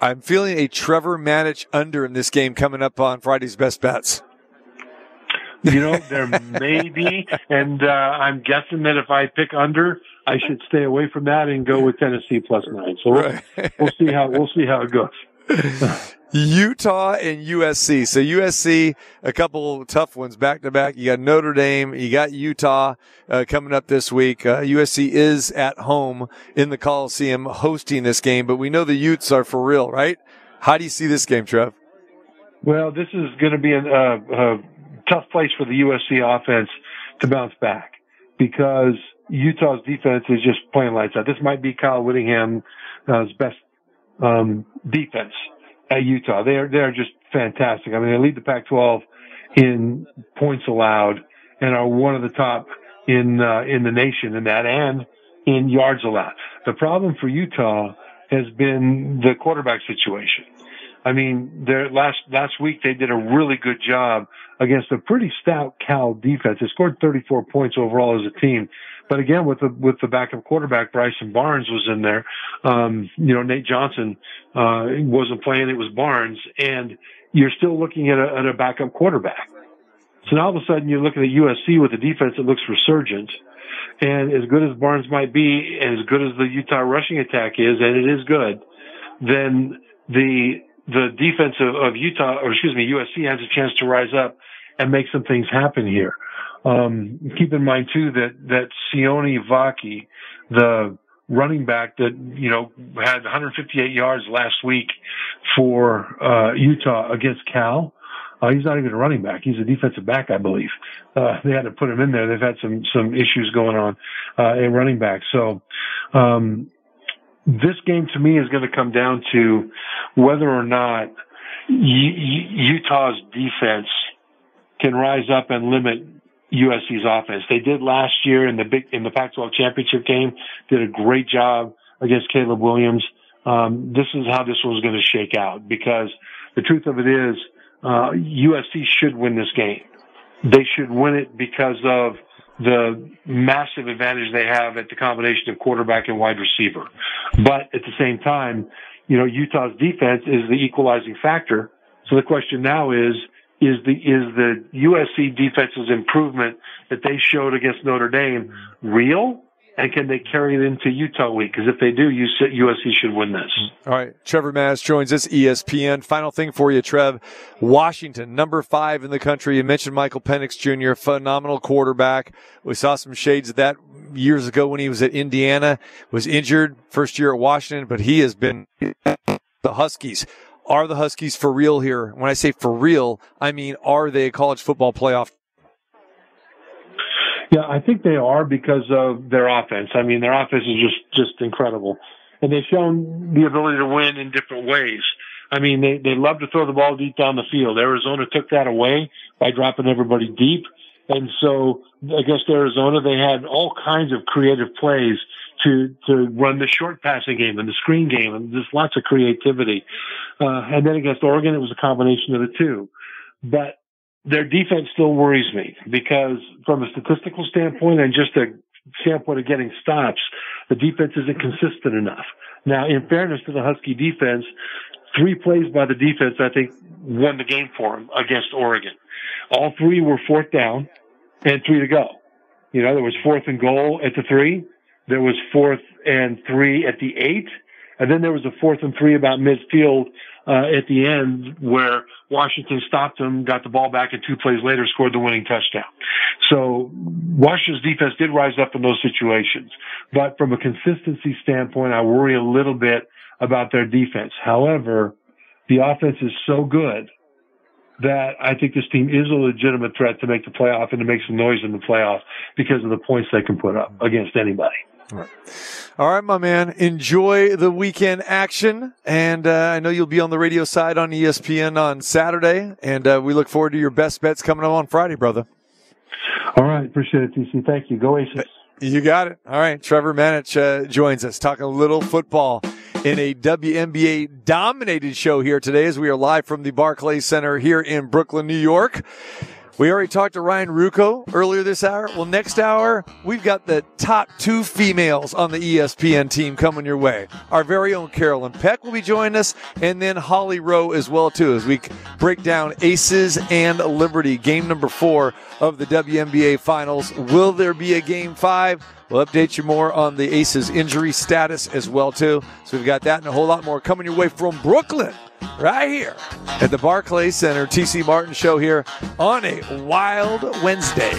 Speaker 3: I'm feeling a Trevor Matich under in this game coming up on Friday's best bets.
Speaker 6: You know, there may be, and uh, I'm guessing that if I pick under, I should stay away from that and go with Tennessee plus nine. So we'll,
Speaker 3: Right.
Speaker 6: we'll see how we'll see how it goes.
Speaker 3: Utah and USC. So USC, a couple tough ones back to back. You got Notre Dame, you got Utah uh, coming up this week. Uh, USC is at home in the Coliseum hosting this game, but we know the Utes are for real, right? How do you see this game, Trev?
Speaker 6: Well, this is going to be a, a, a tough place for the USC offense to bounce back because Utah's defense is just playing lights out. This might be Kyle Whittingham's best um, defense at Utah. They are they are just fantastic. I mean, they lead the Pac-12 in points allowed and are one of the top in uh, in the nation in that and in yards allowed. The problem for Utah has been the quarterback situation. I mean, their last last week they did a really good job against a pretty stout Cal defense. They scored 34 points overall as a team, but again with the with the backup quarterback Bryson Barnes was in there. Um, you know, Nate Johnson uh, wasn't playing; it was Barnes, and you're still looking at a, at a backup quarterback. So now all of a sudden you're looking at USC with a defense that looks resurgent. And as good as Barnes might be, and as good as the Utah rushing attack is, and it is good, then the the defense of, of Utah, or excuse me, USC has a chance to rise up and make some things happen here. Um, keep in mind too that that Sione Vaki, the running back that you know had 158 yards last week for uh, Utah against Cal. Uh, he's not even a running back. He's a defensive back, I believe. Uh, they had to put him in there. They've had some, some issues going on, uh, in running back. So, um, this game to me is going to come down to whether or not U- U- Utah's defense can rise up and limit USC's offense. They did last year in the big, in the Pac-12 championship game, did a great job against Caleb Williams. Um, this is how this one's going to shake out because the truth of it is, uh, USC should win this game. They should win it because of the massive advantage they have at the combination of quarterback and wide receiver. But at the same time, you know, Utah's defense is the equalizing factor. So the question now is, is the, is the USC defense's improvement that they showed against Notre Dame real? And can they carry it into Utah week? Because if they do, USC should win this.
Speaker 3: All right. Trevor Matich joins us, ESPN. Final thing for you, Trev. Washington, number five in the country. You mentioned Michael Penix Jr., phenomenal quarterback. We saw some shades of that years ago when he was at Indiana, was injured first year at Washington, but he has been the Huskies. Are the Huskies for real here? When I say for real, I mean, are they a college football playoff
Speaker 6: yeah, I think they are because of their offense. I mean, their offense is just just incredible, and they've shown the ability to win in different ways. I mean, they they love to throw the ball deep down the field. Arizona took that away by dropping everybody deep, and so against Arizona, they had all kinds of creative plays to to run the short passing game and the screen game, and just lots of creativity. Uh, and then against Oregon, it was a combination of the two. But their defense still worries me because from a statistical standpoint and just a standpoint of getting stops, the defense isn't consistent enough. Now, in fairness to the Husky defense, three plays by the defense, I think, won the game for them against Oregon. All three were fourth down and three to go. You know, there was fourth and goal at the three. There was fourth and three at the eight. And then there was a fourth and three about midfield uh, at the end where Washington stopped them, got the ball back, and two plays later scored the winning touchdown. So Washington's defense did rise up in those situations. But from a consistency standpoint, I worry a little bit about their defense. However, the offense is so good that I think this team is a legitimate threat to make the playoff and to make some noise in the playoff because of the points they can put up against anybody.
Speaker 3: All right. All right, my man. Enjoy the weekend action. And uh, I know you'll be on the radio side on ESPN on Saturday. And uh, we look forward to your best bets coming up on Friday, brother.
Speaker 6: All right. Appreciate it, TC. Thank you. Go Aces.
Speaker 3: You got it. All right. Trevor Matich uh, joins us talking a little football in a WNBA dominated show here today as we are live from the Barclays Center here in Brooklyn, New York. We already talked to Ryan Ruocco earlier this hour. Well, next hour, we've got the top two females on the ESPN team coming your way. Our very own Carolyn Peck will be joining us, and then Holly Rowe as well, too, as we break down Aces and Liberty, game number four of the WNBA Finals. Will there be a game five? We'll update you more on the Aces injury status as well, too. So we've got that and a whole lot more coming your way from Brooklyn right here at the Barclays Center. TC Martin Show here on a wild Wednesday.